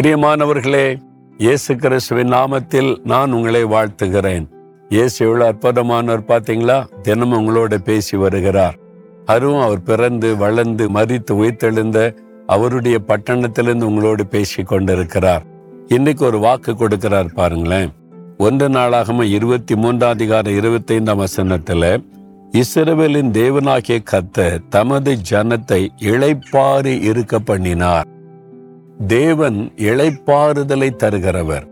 பிரியமானவர்களே இயேசு கிறிஸ்துவின் நாமத்தில் நான் உங்களை வாழ்த்துகிறேன். இயேசு எவ்வளவு அற்புதமானவர் பாத்தீங்களா தினமும் உங்களோட பேசி வருகிறார். அதுவும் அவர் பிறந்து வளர்ந்து மறித்து உயிர்த்தெழுந்த அவருடைய பட்டணத்திலிருந்து உங்களோடு பேசி கொண்டிருக்கிறார். இன்னைக்கு ஒரு வாக்கு கொடுக்கிறார் பாருங்களேன். ஒன்று நாளாகம இருபத்தி மூன்றாம் அதிகாரம் இருபத்தி ஐந்தாம் வசனத்துல இஸ்ரவேலின் தேவனாகிய கத்த தமது ஜனத்தை இழைப்பாறு இருக்க பண்ணினார். தேவன் இழைப்பாறுதலை தருகிறவர்.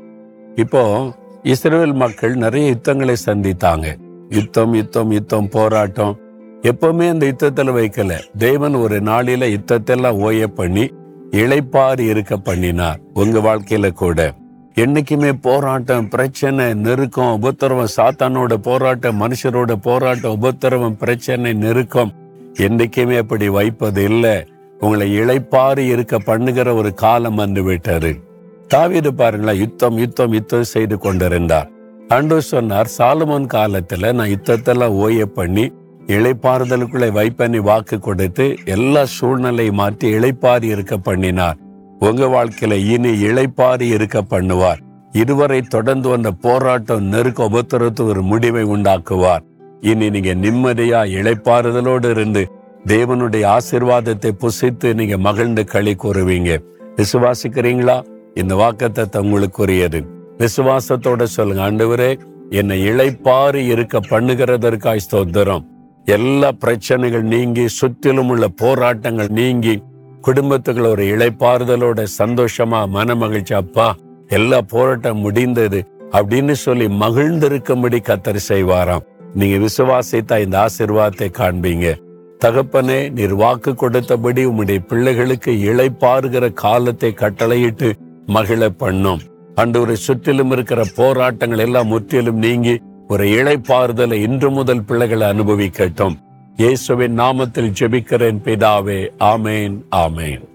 இப்போ இஸ்ரேல் மக்கள் நிறைய யுத்தங்களை சந்தித்தாங்க. யுத்தம் யுத்தம் யுத்தம் போராட்டம். எப்பவுமே அந்த யுத்தத்தில் வைக்கல. தேவன் ஒரு நாளில யுத்தத்தெல்லாம் ஓய பண்ணி இழைப்பாறு இருக்க பண்ணினார் உங்க வாழ்க்கையில கூட. என்னைக்குமே போராட்டம் பிரச்சனை நெருக்கம் உபத்திரவம் சாத்தானோட போராட்டம் மனுஷரோட போராட்டம் உபத்திரவம் பிரச்சனை நெருக்கம். என்னைக்குமே அப்படி வைப்பது இல்லை. உங்களை இழைப்பாறு இருக்க பண்ணுகிற ஒரு காலம் வந்து விட்டாரு தாவீது பாருங்களேன் யுத்தம் யுத்தம் யுத்தம் செய்து கொண்டிருந்தார். அன்று சொன்னார் சாலமோன் காலத்துல நான் யுத்தத்தெல்லாம் ஓய பண்ணி இளைப்பாறுதலுக்குள்ளே வைப்பண்ணி வாக்கு கொடுத்து எல்லா சூழ்நிலையை மாற்றி இழைப்பாறு இருக்க பண்ணினார். உங்க வாழ்க்கையில இனி இழைப்பாறு இருக்க பண்ணுவார். இதுவரை தொடர்ந்து வந்த போராட்டம் நெருக்க உபத்திரத்து ஒரு முடிவை உண்டாக்குவார். இனி நீங்க நிம்மதியா இழைப்பாறுதலோடு இருந்து தேவனுடைய ஆசிர்வாதத்தை புசித்து நீங்க மகிழ்ந்து களி கூறுவீங்க. விசுவாசிக்கிறீங்களா? இந்த வாக்கத்தை உங்களுக்குரியது விசுவாசத்தோட சொல்லுங்க ஆண்டவரே என்னை இழைப்பாறு இருக்க பண்ணுகிறதற்காய் ஸ்தோத்திரம். எல்லா பிரச்சனைகள் நீங்கி சுற்றிலும் உள்ள போராட்டங்கள் நீங்கி குடும்பத்துக்குள்ள ஒரு இழைப்பாறுதலோட சந்தோஷமா மன மகிழ்ச்சி அப்பா எல்லா போராட்டம் முடிந்தது அப்படின்னு சொல்லி மகிழ்ந்திருக்கும்படி கத்தர் செய்வாராம். நீங்க விசுவாசித்தா இந்த ஆசிர்வாதத்தை காண்பீங்க. தகப்பனே நீர் வாக்கு கொடுத்தபடி உம்முடைய பிள்ளைகளுக்கு இழைப்பாருகிற காலத்தை கட்டளையிட்டு மகிழ பண்ணும். அன்று சுற்றிலும் இருக்கிற போராட்டங்கள் எல்லாம் முற்றிலும் நீங்கி ஒரு இழைப்பாறுதலை இன்று முதல் பிள்ளைகளை அனுபவிக்கட்டும். இயேசுவின் நாமத்தில் ஜெபிக்கிறேன் பிதாவே. ஆமேன் ஆமேன்.